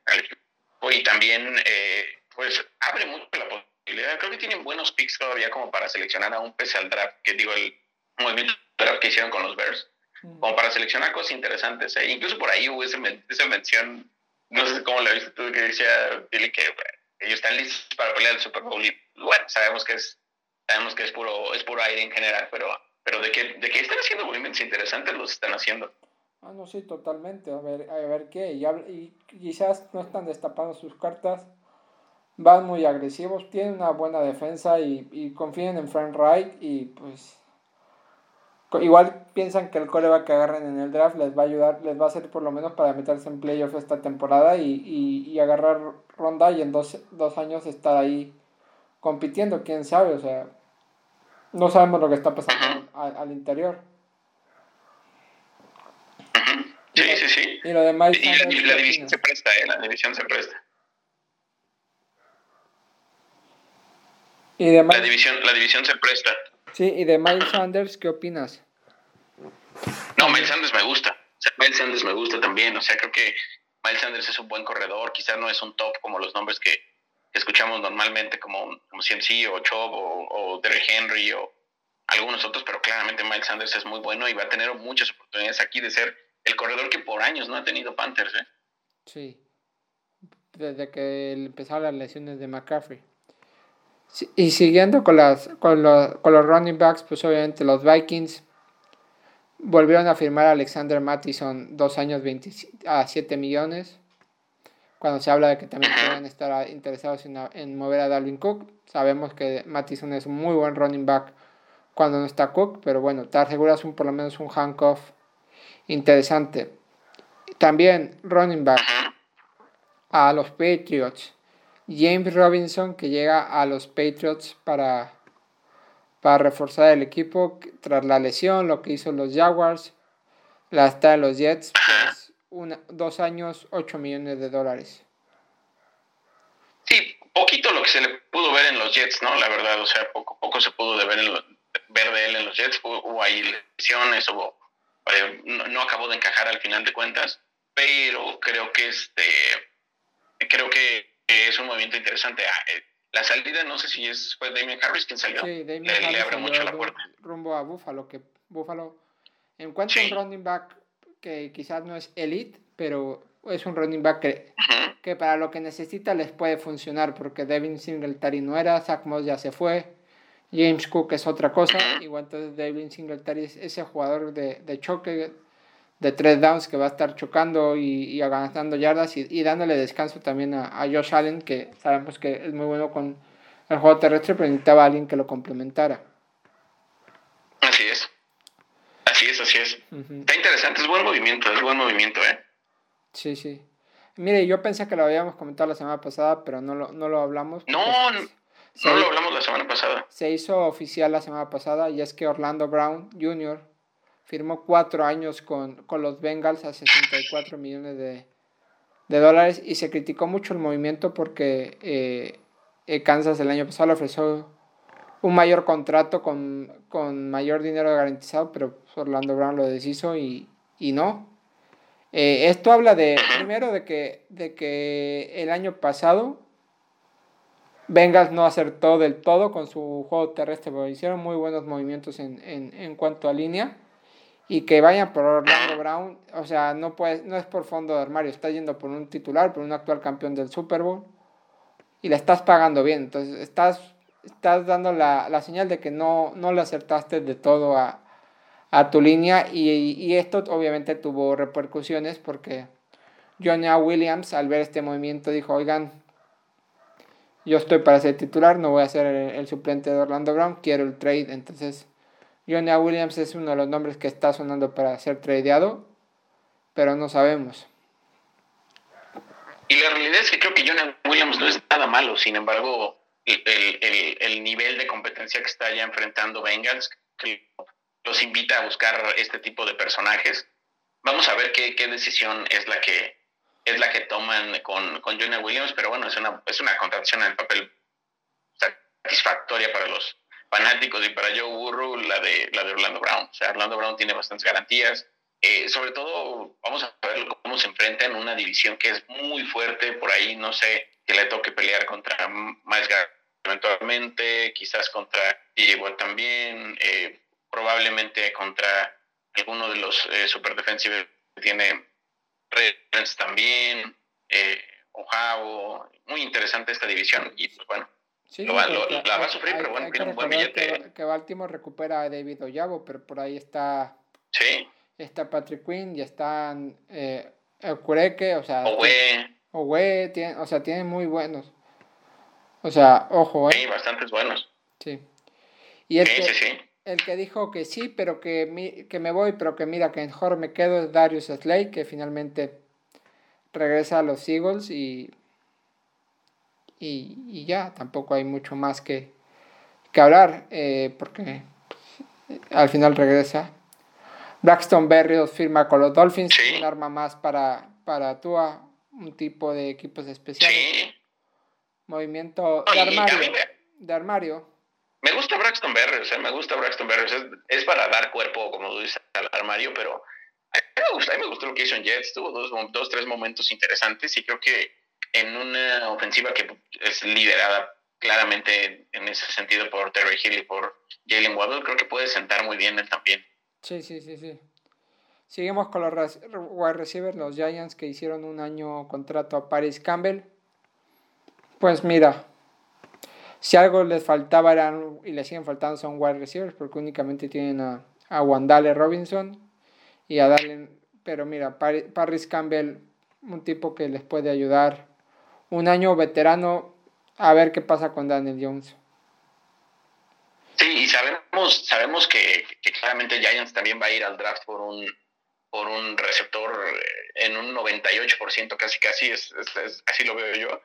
y también eh, pues abre mucho la posibilidad. Creo que tienen buenos picks todavía como para seleccionar a un pese al draft, que digo, el movimiento draft que hicieron con los Bears, como para seleccionar cosas interesantes. ¿eh? Incluso por ahí hubo esa, mención no sé cómo lo viste tú, que decía Billy que ellos están listos para pelear el Super Bowl y bueno, sabemos que es, sabemos que es puro, es puro aire en general, pero, pero de, que, de que están haciendo movimientos interesantes, los están haciendo. Ah, no, sí, totalmente. A ver, a ver qué. Y, quizás no están destapando sus cartas. Van muy agresivos, tienen una buena defensa y, y confían en Frank Wright y pues igual piensan que el coreback que agarren en el draft les va a ayudar, les va a hacer por lo menos para meterse en playoff esta temporada y, y, agarrar ronda y en dos, dos, años estar ahí compitiendo, quién sabe, o sea, no sabemos lo que está pasando al, interior. Sí, sí, sí. Y lo demás... Y, la, división se presta, ¿eh? La división se presta. Y de la, división, la división se presta. Sí, y de Miles Sanders, ¿qué opinas? No, Miles Sanders me gusta. O sea, Miles Sanders me gusta también. O sea, creo que Miles Sanders es un buen corredor. Quizás no es un top como los nombres que, escuchamos normalmente, como, como CMC o Chubb o, o Derrick Henry o algunos otros, pero claramente Miles Sanders es muy bueno y va a tener muchas oportunidades aquí de ser el corredor que por años no ha tenido Panthers. ¿eh? Sí, desde que empezaron las lesiones de McCaffrey. y siguiendo con, las, con, los, con los running backs, pues obviamente los Vikings Volvieron a firmar a Alexander Mattison dos años 20, a 7 millones. Cuando se habla de que también pueden estar interesados en, mover a Dalvin Cook. Sabemos que Mattison es un muy buen running back cuando no está Cook, pero bueno, te aseguras un, por lo menos un handcuff interesante. También running back a los Patriots. James Robinson que llega a los Patriots para para reforzar el equipo tras la lesión, lo que hizo los Jaguars, la está de los Jets, pues una, dos años, 8 millones de dólares. Sí, poquito lo que se le pudo ver en los Jets, ¿no? La verdad, o sea, poco, poco se pudo de ver, en ver de él en los Jets, hubo, ahí lesiones, hubo, eh, no, acabó de encajar al final de cuentas, pero creo que este, creo que es un movimiento interesante. Ah, eh, la salida, no sé si es fue Damien Harris quien salió. Sí, Damien le, le abre mucho la puerta. Rumbo a Buffalo, que Buffalo encuentra un running back que quizás no es elite, pero es un running back que, que para lo que necesita les puede funcionar, porque Devin Singletary no era, Zach Moss ya se fue, James Cook es otra cosa, igual entonces Devin Singletary es ese jugador de, de choque de tres downs que va a estar chocando y, y ganando yardas y, dándole descanso también a, a, Josh Allen, que sabemos que es muy bueno con el juego terrestre, pero necesitaba a alguien que lo complementara. Así es. Así es, así es. Está interesante, es buen movimiento, es buen movimiento, ¿eh? Sí, sí. Mire, yo pensé que lo habíamos comentado la semana pasada, pero no lo, no lo hablamos. No, no, no lo hablamos la semana pasada. Se hizo oficial la semana pasada y es que Orlando Brown Jr., firmó cuatro años con, los Bengals a 64 millones de, dólares y se criticó mucho el movimiento porque eh, eh, Kansas el año pasado le ofreció un mayor contrato con, mayor dinero garantizado, pero Orlando Brown lo deshizo y, no. Eh, esto habla de, primero, de que, de que el año pasado Bengals no acertó del todo con su juego terrestre, pero hicieron muy buenos movimientos en, en cuanto a línea y que vayan por Orlando Brown, o sea, no, puedes, no es por fondo de armario, está yendo por un titular, por un actual campeón del Super Bowl y le estás pagando bien, entonces estás, estás dando la, la señal de que no, no le acertaste de todo a, a tu línea y, y, esto obviamente tuvo repercusiones porque Johnny Williams al ver este movimiento dijo, oigan, yo estoy para ser titular, no voy a ser el suplente de Orlando Brown, quiero el trade, entonces Johnny Williams es uno de los nombres que está sonando para ser tradeado, pero no sabemos. Y la realidad es que creo que Johnny Williams no es nada malo, sin embargo, el, nivel de competencia que está ya enfrentando Bengals que los invita a buscar este tipo de personajes. Vamos a ver qué, decisión es la que es la que toman con, con Johnny Williams, pero bueno, es una, es una contratación en el papel satisfactoria para los, fanáticos y para Joe Burrow la de, la de Orlando Brown. O sea, Orlando Brown tiene bastantes garantías. Eh, sobre todo, vamos a ver cómo se enfrenta en una división que es muy fuerte. Por ahí, no sé, que le toque pelear contra Miles eventualmente, quizás contra Watt también, eh, probablemente contra alguno de los eh, super defensivos que tiene Ravens también. eh, Ohio, muy interesante esta división y pues bueno, la va a sufrir, pero bueno, tiene un buen billete. Que, Baltimore recupera a David Oyabo, pero por ahí está, sí. está Patrick Quinn y están eh, Kureke, o sea, Owe. tiene, o sea, tienen muy buenos. O sea, ojo, ¿eh? Sí, bastantes buenos. Sí. Y el, que, el que dijo que sí, pero que, que me voy, pero que mira que mejor me quedo es Darius Slay, que finalmente regresa a los Eagles y, y, ya, tampoco hay mucho más que, que hablar, eh, porque al final regresa. Braxton Berrios firma con los Dolphins, un arma más para, para Tua, un tipo de equipos especiales. Movimiento de armario. De armario. Me gusta Braxton Berrios, eh, me gusta Braxton Berrios. Es, para dar cuerpo, como tú dices, al armario, pero a mí me gusta, a mí me gustó lo que hizo en Jets. Tuvo dos, dos, tres momentos interesantes y creo que en una ofensiva que es liderada claramente en ese sentido por Terry Hill y por Jalen Waddle, creo que puede sentar muy bien él también. Sí, sí, sí, sí. Seguimos con los wide receivers, los Giants que hicieron un año contrato a Paris Campbell. Pues mira, si algo les faltaba eran, y les siguen faltando son wide receivers, porque únicamente tienen a, a Wandale Robinson y a Dalen. Pero mira, Paris Campbell, un tipo que les puede ayudar. Un año veterano, a ver qué pasa con Daniel Jones. Sí, y sabemos, sabemos que, que claramente Giants también va a ir al draft por un, por un receptor en un 98% casi casi, es, así lo veo yo.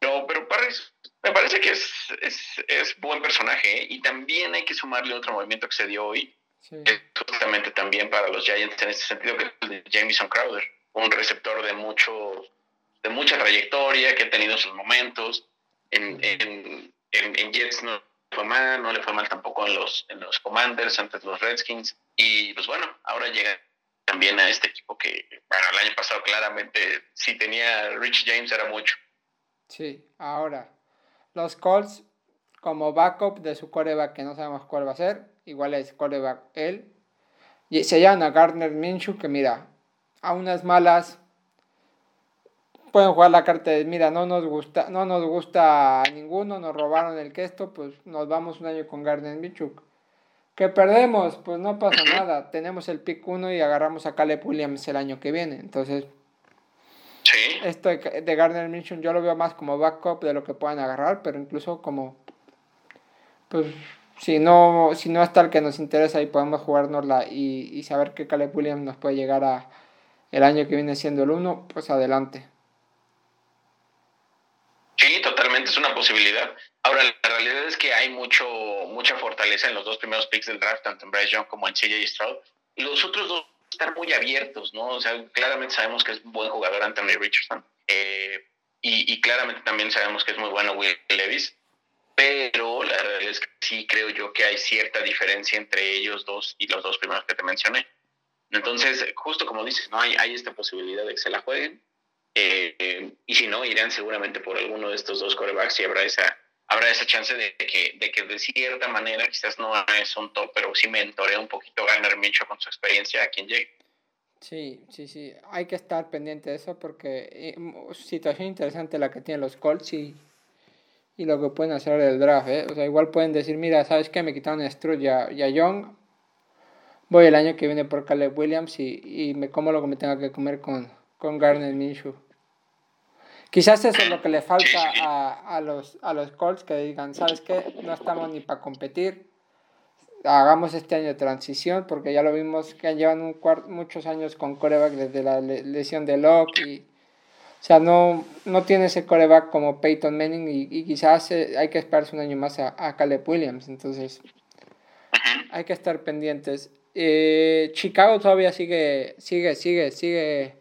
No, pero Parris me parece que es, es, buen personaje ¿eh? y también hay que sumarle otro movimiento que se dio hoy, justamente también para los Giants en este sentido, que es el de Jamison Crowder, un receptor de mucho de mucha trayectoria, que ha tenido sus momentos. En, en, Jets no le fue mal, no le fue mal tampoco en los, en los Commanders, antes los Redskins. Y pues bueno, ahora llega también a este equipo que, bueno, el año pasado claramente si tenía Rich James era mucho. Sí, ahora, los Colts como backup de su coreback, que no sabemos cuál va a ser, igual es coreback él, y se llama Gardner Minshew, que mira, a unas malas pueden jugar la carta de, mira, no nos gusta, no nos gusta a ninguno, nos robaron el questo, pues nos vamos un año con Gardner Minshew. Que perdemos, pues no pasa nada. Tenemos el pick 1 y agarramos a Caleb Williams el año que viene. Entonces, esto de, Gardner Minshew yo lo veo más como backup de lo que puedan agarrar, pero incluso como, pues, si no, si no está el que nos interesa y podemos jugárnosla y, y saber que Caleb Williams nos puede llegar a el año que viene siendo el 1, pues adelante. Sí, totalmente es una posibilidad. Ahora, la realidad es que hay mucho, mucha fortaleza en los dos primeros picks del draft, tanto en Bryce Young como en CJ Stroud. Y los otros dos están muy abiertos, ¿no? O sea, claramente sabemos que es un buen jugador Anthony Richardson. Eh, y, claramente también sabemos que es muy bueno Will Levis. Pero la realidad es que sí creo yo que hay cierta diferencia entre ellos dos y los dos primeros que te mencioné. Entonces, justo como dices, ¿no? Hay, hay esta posibilidad de que se la jueguen. Eh, y si no, irán seguramente por alguno de estos dos corebacks y habrá esa habrá esa chance de que, de que de cierta manera, quizás no es un top, pero sí mentorea un poquito ganar Micho con su experiencia a quien llegue. Sí, sí, sí, hay que estar pendiente de eso porque eh, situación interesante la que tienen los Colts y, y lo que pueden hacer del draft, ¿eh? O sea, igual pueden decir, mira, ¿sabes qué? Me quitaron a Strud y a, Young, voy el año que viene por Caleb Williams y, y me como lo que me tenga que comer con, con Garner Minshew. Quizás eso es lo que le falta a, a, los, a los Colts, que digan, ¿sabes qué? No estamos ni para competir. Hagamos este año de transición, porque ya lo vimos que llevan un muchos años con coreback desde la lesión de Locke. Y, o sea, no, no tiene ese coreback como Peyton Manning y, quizás eh, hay que esperarse un año más a, a Caleb Williams. Entonces, hay que estar pendientes. Eh, Chicago todavía sigue, sigue, sigue, sigue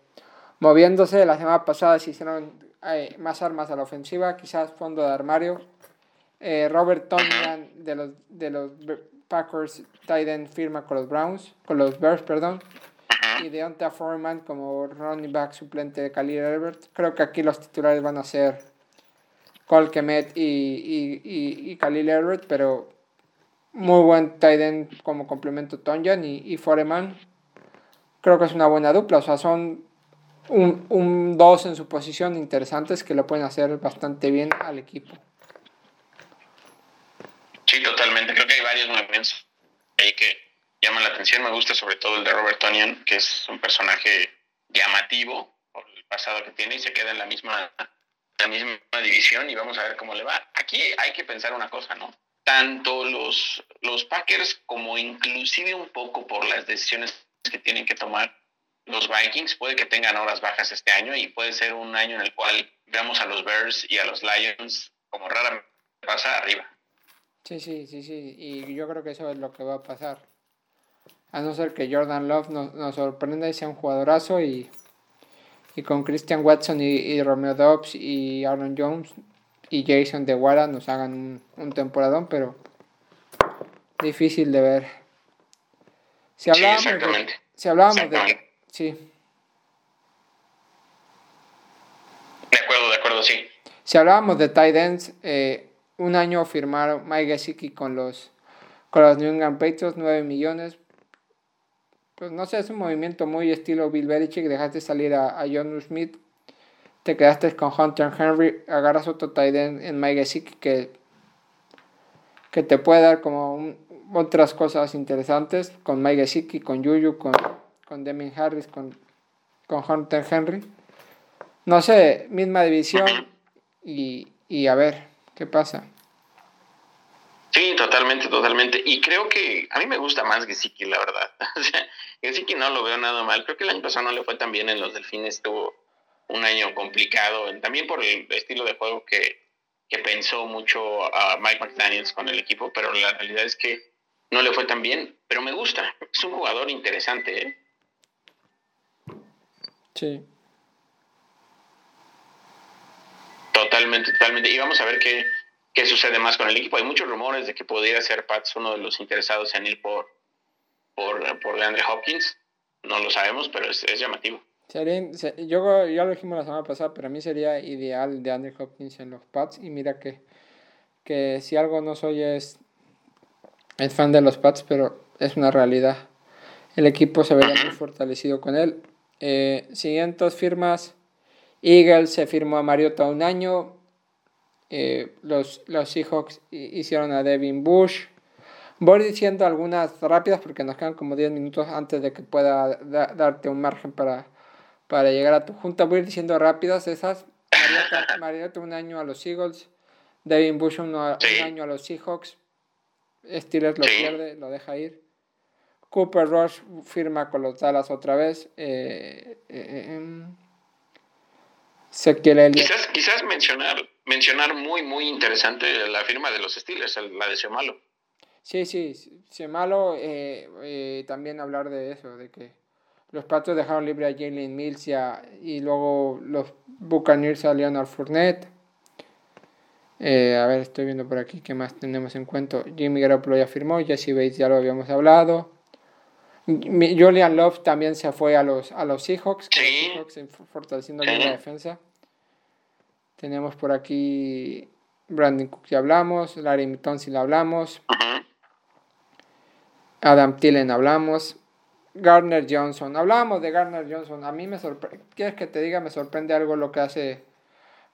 moviéndose. La semana pasada se hicieron hay más armas a la ofensiva, quizás fondo de armario. Eh, Robert Tonyan de los, de los Packers Titan firma con los Browns, con los Bears, perdón. Y Deonta Foreman como running back suplente de Khalil Herbert. Creo que aquí los titulares van a ser Cole Kemet y, y, y, y Khalil Herbert, pero muy buen tight como complemento Tonyan y, y Foreman. Creo que es una buena dupla, o sea, son un 2 en su posición interesantes que lo pueden hacer bastante bien al equipo. Sí, totalmente. Creo que hay varios movimientos ahí que llaman la atención. Me gusta sobre todo el de Robert Tonian, que es un personaje llamativo por el pasado que tiene y se queda en la misma, la misma división y vamos a ver cómo le va. Aquí hay que pensar una cosa, ¿no? Tanto los, los Packers como inclusive un poco por las decisiones que tienen que tomar los Vikings, puede que tengan horas bajas este año y puede ser un año en el cual veamos a los Bears y a los Lions como rara pasa arriba. Sí, sí, sí, sí, y yo creo que eso es lo que va a pasar. A no ser que Jordan Love nos, nos sorprenda y sea un jugadorazo y, y con Christian Watson y, Romeo Dobbs y Aaron Jones y Jason DeWara nos hagan un, un temporadón, pero difícil de ver. Si hablábamos, de, si hablábamos de... Sí. De acuerdo, de acuerdo, sí. Si hablábamos de tight ends, eh, un año firmaron Mike Gesicki con los, con los New England Patriots, 9 millones. Pues no sé, es un movimiento muy estilo Bill Belichick. Dejaste salir a, a John Smith, te quedaste con Hunter Henry, agarras otro tight end en Mike Gesicki que, que te puede dar como otras cosas interesantes con Mike Gesicki, con Yuyu, con, con Deming Harris, con, con Hunter Henry. No sé, misma división y, y a ver, ¿Qué pasa? Sí, totalmente, totalmente. Y creo que a mí me gusta más Gesicki, la verdad. O sea, Gesicki no lo veo nada mal. Creo que el año pasado no le fue tan bien en los Delfines. Tuvo un año complicado, también por el estilo de juego que, que pensó mucho a Mike McDaniels con el equipo, pero la realidad es que no le fue tan bien. Pero me gusta. Es un jugador interesante, ¿eh? Sí. Totalmente, totalmente. Y vamos a ver qué, qué sucede más con el equipo. Hay muchos rumores de que pudiera ser Pats uno de los interesados en ir por, por, por DeAndre Hopkins. No lo sabemos, pero es, llamativo. yo ya lo dijimos la semana pasada, pero a mí sería ideal de Andrew Hopkins en los Pats. Y mira que, que si algo no soy es, es fan de los Pats, pero es una realidad. El equipo se vería muy fortalecido con él. Eh, siguientes firmas. Eagles se firmó a Mariota un año. Eh, los, los Seahawks hicieron a Devin Bush. Voy diciendo algunas rápidas porque nos quedan como 10 minutos antes de que pueda darte un margen para, para llegar a tu junta. Voy diciendo rápidas esas. Mariota, un año a los Eagles. Devin Bush un año a los Seahawks. Steelers lo pierde, lo deja ir. Cooper Rush firma con los Dallas otra vez. eh, eh em, Quizás, quizás mencionar, mencionar muy, muy interesante la firma de los Steelers, la de Semalo. Sí, sí, Semalo, eh, eh, también hablar de eso, de que los Patos dejaron libre a Jalen Mills y, luego los Buccaneers a Leonard Fournette. Eh, a ver, estoy viendo por aquí qué más tenemos en cuenta. Jimmy Garoppolo ya firmó, Jesse Bates ya lo habíamos hablado. Julian Love también se fue a los, a los Seahawks, fortaleciendo la defensa. Tenemos por aquí Brandon Cook, ya hablamos. Larry Tonsil, hablamos. Adam Tillen, hablamos. Gardner Johnson, hablamos de Gardner Johnson. A mí me sorprende, ¿quieres que te diga? Me sorprende algo lo que hace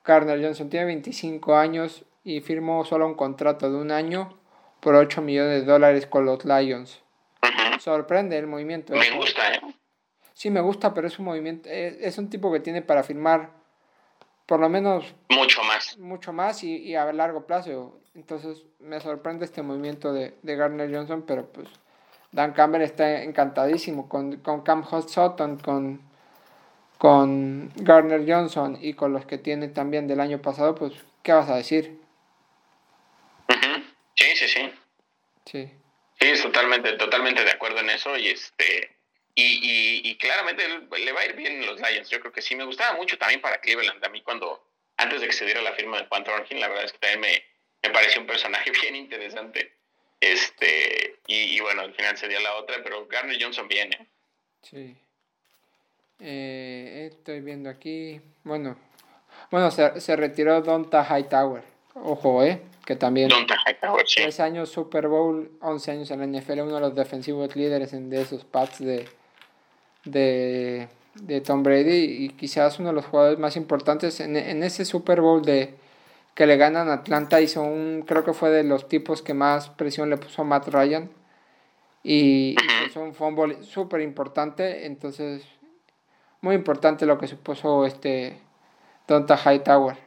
Gardner Johnson. Tiene 25 años y firmó solo un contrato de un año por 8 millones de dólares con los Lions. Sorprende el movimiento. Me gusta, ¿eh? Sí, me gusta, pero es un movimiento, es, un tipo que tiene para firmar por lo menos mucho más. Mucho más y, a largo plazo. Entonces me sorprende este movimiento de, de Gardner Johnson, pero pues Dan Campbell está encantadísimo con, con Cam Sutton, con, con Gardner Johnson y con los que tiene también del año pasado, pues, ¿qué vas a decir? Sí, sí, sí. Sí. Sí, totalmente, totalmente de acuerdo en eso y este y, y, claramente le va a ir bien los Lions. Yo creo que sí me gustaba mucho también para Cleveland. A mí cuando antes de que se diera la firma de Juan la verdad es que también me, me pareció un personaje bien interesante. Este, y, bueno, al final se dio la otra, pero Garner Johnson viene. Sí. Eh, estoy viendo aquí. Bueno, bueno se, se retiró Donta Hightower. Ojo, ¿eh? que también... 3 años Super Bowl, 11 años en la NFL, uno de los defensivos líderes de esos pads de, de, de Tom Brady y quizás uno de los jugadores más importantes en, en ese Super Bowl de que le ganan a Atlanta hizo un creo que fue de los tipos que más presión le puso a Matt Ryan y hizo un fumble súper importante entonces muy importante lo que supuso este Donta Hightower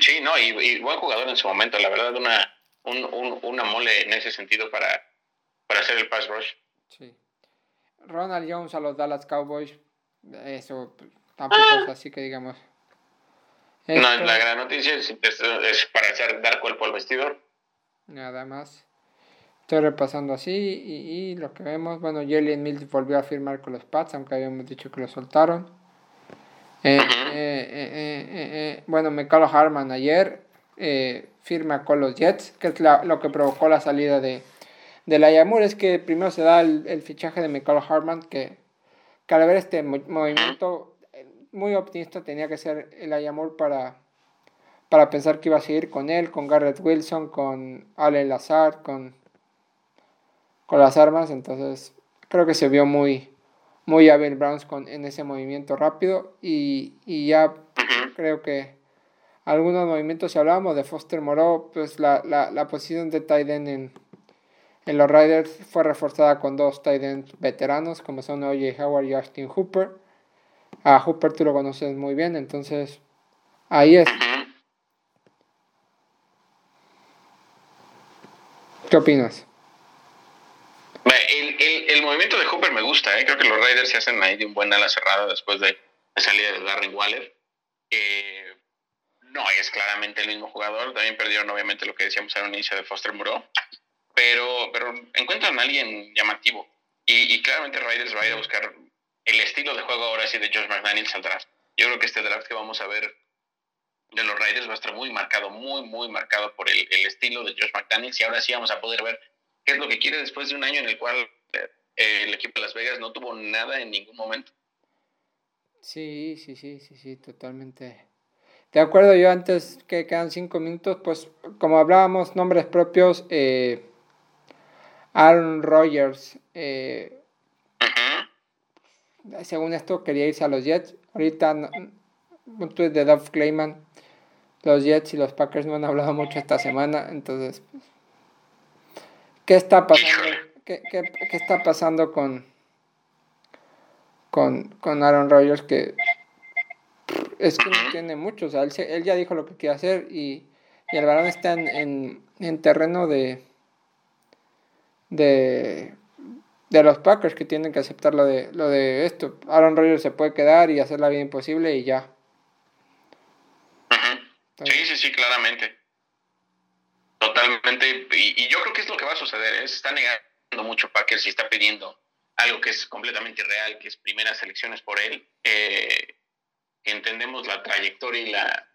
sí no y, buen jugador en su momento la verdad una un, una mole en ese sentido para para hacer el pass rush sí Ronald Jones a los Dallas Cowboys, eso tampoco es así que digamos. No, la gran noticia es, para hacer, dar cuerpo al vestidor. Nada más. Estoy repasando así y, lo que vemos, bueno, Jalen Mills volvió a firmar con los Pats, aunque habíamos dicho que lo soltaron. Eh, eh, eh, bueno, Mecalo Harman ayer firma con los Jets, que es lo que provocó la salida de, de la Yamur es que primero se da el, fichaje de Michael Hartman, que, que, al ver este movimiento muy optimista tenía que ser el Ayamur para, para pensar que iba a seguir con él, con Garrett Wilson, con Ale Lazar, con, con las armas. Entonces creo que se vio muy, muy hábil Browns con, en ese movimiento rápido y, y ya creo que algunos movimientos, si hablábamos de Foster Moreau, pues la, la, la posición de Tyden en en los Riders fue reforzada con dos tight ends veteranos como son O.J. Howard y Austin Hooper. A Hooper tú lo conoces muy bien, entonces ahí es. ¿Qué opinas? El, el, movimiento de Hooper me gusta, ¿eh? creo que los Riders se hacen ahí de un buen ala cerrada después de la salida de Darren Waller. no es claramente el mismo jugador, también perdieron obviamente lo que decíamos al inicio de Foster Moreau, pero, pero encuentran a alguien llamativo. Y, y claramente Raiders va a ir a buscar el estilo de juego ahora sí de Josh McDaniels al draft. Yo creo que este draft que vamos a ver de los Raiders va a estar muy marcado, muy, muy marcado por el, el estilo de Josh McDaniels. Y ahora sí vamos a poder ver qué es lo que quiere después de un año en el cual el equipo de Las Vegas no tuvo nada en ningún momento. Sí, sí, sí, sí, sí, totalmente. De acuerdo, yo antes que quedan cinco minutos, pues como hablábamos, nombres propios, eh, Aaron Rodgers, eh, según esto, quería irse a los Jets. Ahorita, un tweet de Dove Clayman, los Jets y los Packers no han hablado mucho esta semana, entonces, ¿qué está pasando? ¿Qué, está pasando con, con, con Aaron Rodgers? Que es que no tiene mucho, o sea, él, ya dijo lo que quiere hacer y, el balón está en, en terreno de de, de los Packers que tienen que aceptar lo de, lo de esto. Aaron Rodgers se puede quedar y hacer la vida imposible y ya. Sí, sí, sí, claramente. Totalmente. Y, yo creo que es lo que va a suceder. ¿eh? Está negando mucho Packers y está pidiendo algo que es completamente irreal, que es primeras elecciones por él. Eh, entendemos la trayectoria y la,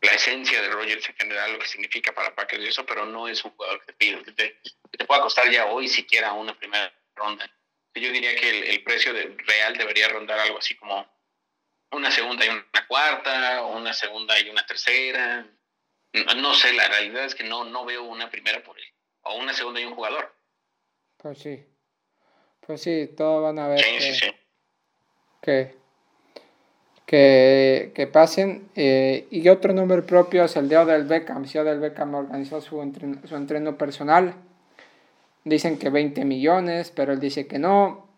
la esencia de Rogers en general, lo que significa para Packers y eso, pero no es un jugador que te pide, que te, te pueda costar ya hoy siquiera una primera ronda. Yo diría que el, precio de, real debería rondar algo así como una segunda y una cuarta, una segunda y una tercera. No, sé, la realidad es que no, no veo una primera por él, o una segunda y un jugador. Pues sí, pues sí, todos van a ver sí, sí, sí. que que, pasen. Eh, y otro nombre propio es el de Odell Beckham. Si Odell Beckham organizó su, entreno, su entreno personal, dicen que 20 millones, pero él dice que no.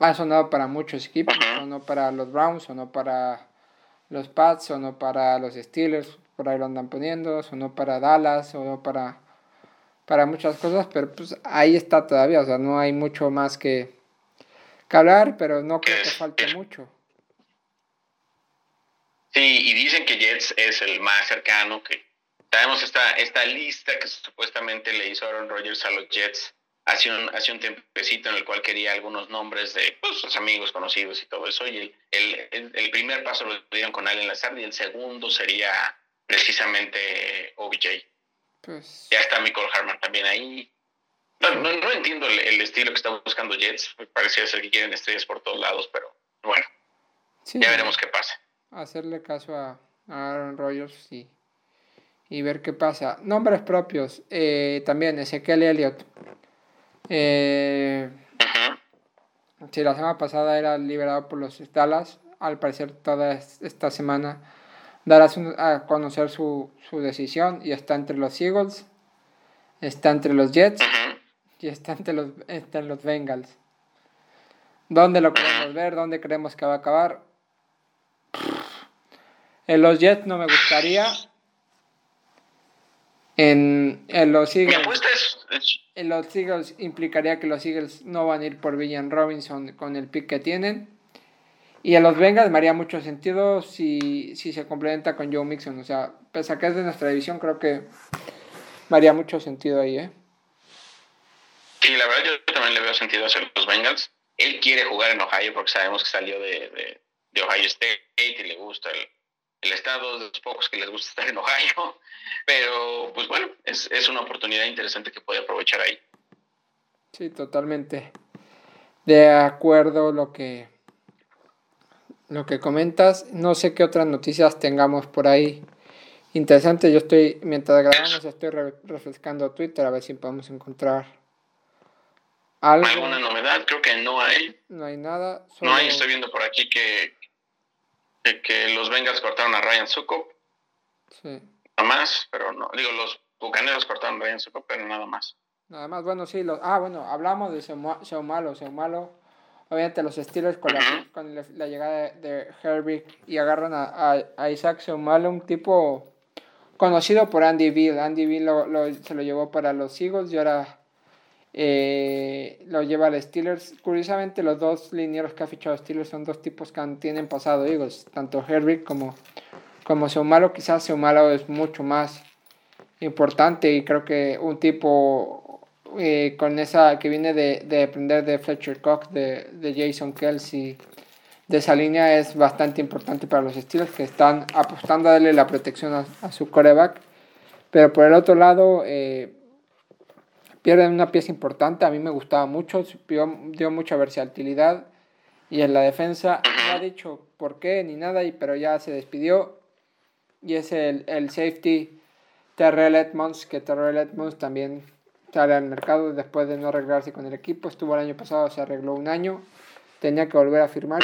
Ha sonado para muchos equipos, o no para los Browns, o no para los Pats, o no para los Steelers, por ahí lo andan poniendo, o no para Dallas, o no para, para muchas cosas, pero pues ahí está todavía, o sea, no hay mucho más que, que hablar, pero no creo que falte mucho. Sí, y dicen que Jets es el más cercano, que sabemos esta, esta lista que supuestamente le hizo Aaron Rodgers a los Jets hace un, hace un tiempecito en el cual quería algunos nombres de pues, sus amigos conocidos y todo eso, y el, el, primer paso lo dieron con Allen Lazard y el segundo sería precisamente OBJ. Pues... Ya está Michael Harman también ahí. No, no, entiendo el, estilo que está buscando Jets, me parecía ser que quieren estrellas por todos lados, pero bueno, ya veremos qué pasa hacerle caso a, Aaron Rodgers y, y, ver qué pasa. Nombres propios, eh, también Ezequiel Elliott. Eh, Sí, la semana pasada era liberado por los Dallas. Al parecer toda esta semana dará a conocer su, su decisión y está entre los Eagles, está entre los Jets y está entre los, entre los Bengals. ¿Dónde lo queremos ver? ¿Dónde creemos que va a acabar? En los Jets no me gustaría. En, en los Eagles. En los Eagles implicaría que los Eagles no van a ir por Villan Robinson con el pick que tienen. Y a los Bengals me haría mucho sentido si, si se complementa con Joe Mixon. O sea, pese a que es de nuestra división, creo que me haría mucho sentido ahí, ¿eh? Sí, la verdad yo también le veo sentido hacer los Bengals. Él quiere jugar en Ohio porque sabemos que salió de, de, Ohio State y le gusta el, el, estado de los pocos que les gusta estar en Ohio. Pero, pues bueno, es, es una oportunidad interesante que puede aprovechar ahí. Sí, totalmente. De acuerdo lo que lo que comentas. No sé qué otras noticias tengamos por ahí interesantes. Yo estoy, mientras grabamos, estoy refrescando Twitter a ver si podemos encontrar algo. ¿Alguna novedad? Creo que no hay. No hay nada. No hay, estoy viendo por aquí que, que, los Bengals cortaron a Ryan Sukop. Sí. Nada más, pero no. Digo, los Bucaneros cortaron a Ryan Sukop, pero nada más. Nada más, bueno, sí. Los, ah, bueno, hablamos de Seumalo. Seumalo obviamente los Steelers con la, con la, llegada de, Herbie y agarran a, Isaac Seumalo, un tipo conocido por Andy Bill. Andy Bill se lo llevó para los Eagles y ahora eh, lo lleva a los Steelers. Curiosamente, los dos linieros que ha fichado Steelers son dos tipos que tienen pasado Eagles, tanto Herbie como, como Seumalo. Quizás Seumalo es mucho más importante y creo que un tipo eh, con esa que viene de, de, aprender de Fletcher Cox, de, de, Jason Kelsey, de esa línea es bastante importante para los estilos que están apostando a darle la protección a, su coreback. Pero por el otro lado, eh, pierden una pieza importante. A mí me gustaba mucho, dio, dio mucha versatilidad. Y en la defensa no ha dicho por qué ni nada, pero ya se despidió. Y es el, el safety Terrell Edmonds, que Terrell Edmonds también sale al mercado después de no arreglarse con el equipo. Estuvo el año pasado, se arregló un año. Tenía que volver a firmar.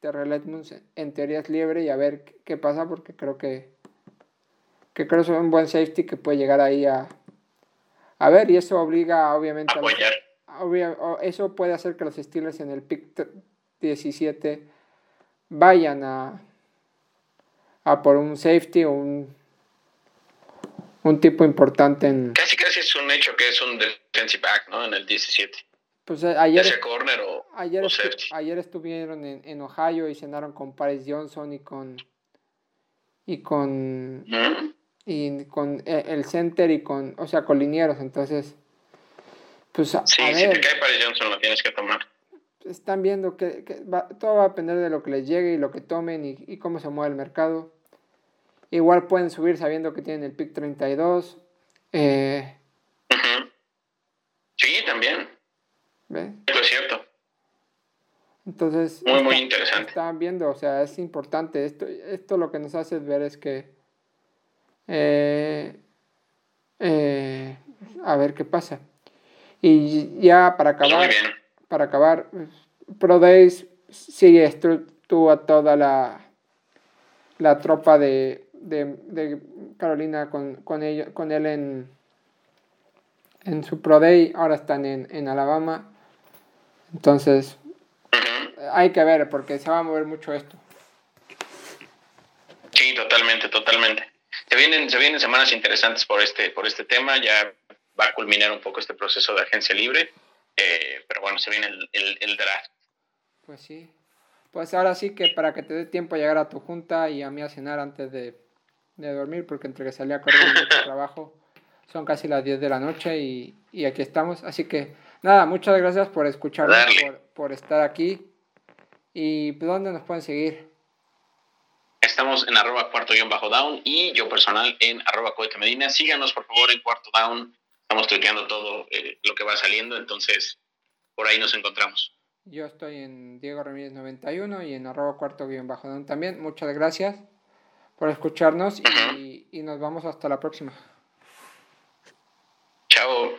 Terrell Edmonds en teoría es libre y a ver qué pasa porque creo que, que creo que es un buen safety que puede llegar ahí a, a ver y eso obliga obviamente a, eso puede hacer que los Steelers en el pick 17 vayan a, a por un safety o un un tipo importante en... Casi casi es un hecho que es un defensive back, ¿no? En el 17. Pues eh, ayer, corner o, ayer, ayer estuvieron en, en, Ohio y cenaron con Paris Johnson y con y con y con eh, el center y con o sea con linieros entonces pues a, sí, si te cae Paris Johnson lo tienes que tomar están viendo que, que todo va a depender de lo que les llegue y lo que tomen y, y cómo se mueve el mercado Igual pueden subir sabiendo que tienen el pick 32. Eh, también. ¿Ve? Eso es cierto. Entonces, muy, muy interesante. Están viendo, o sea, es importante. Esto, esto lo que nos hace ver es que. Eh, eh, a ver qué pasa. Y ya para acabar, para acabar, Pro Days sigue estuvo toda la, la tropa de, de, de Carolina con, con, ello, con él en, en su Pro Day, ahora están en, en Alabama. Entonces, hay que ver porque se va a mover mucho esto. Sí, totalmente, totalmente. Se vienen, se vienen semanas interesantes por este, por este tema, ya va a culminar un poco este proceso de agencia libre, eh, pero bueno, se viene el, el, el draft. Pues sí. Pues ahora sí que para que te dé tiempo a llegar a tu junta y a mí a cenar antes de de dormir porque entre que salía a correr y trabajo son casi las 10 de la noche y, y, aquí estamos. Así que nada, muchas gracias por escucharnos, por, por, estar aquí. ¿Y dónde nos pueden seguir? Estamos en arroba cuarto guion bajo down y yo personal en arroba cohete medina. Síganos por favor en cuarto down. Estamos tuiteando todo eh, lo que va saliendo, entonces por ahí nos encontramos. Yo estoy en Diego Ramírez 91 y en arroba cuarto guion bajo down también. Muchas gracias por escucharnos y, y nos vamos hasta la próxima. Chao.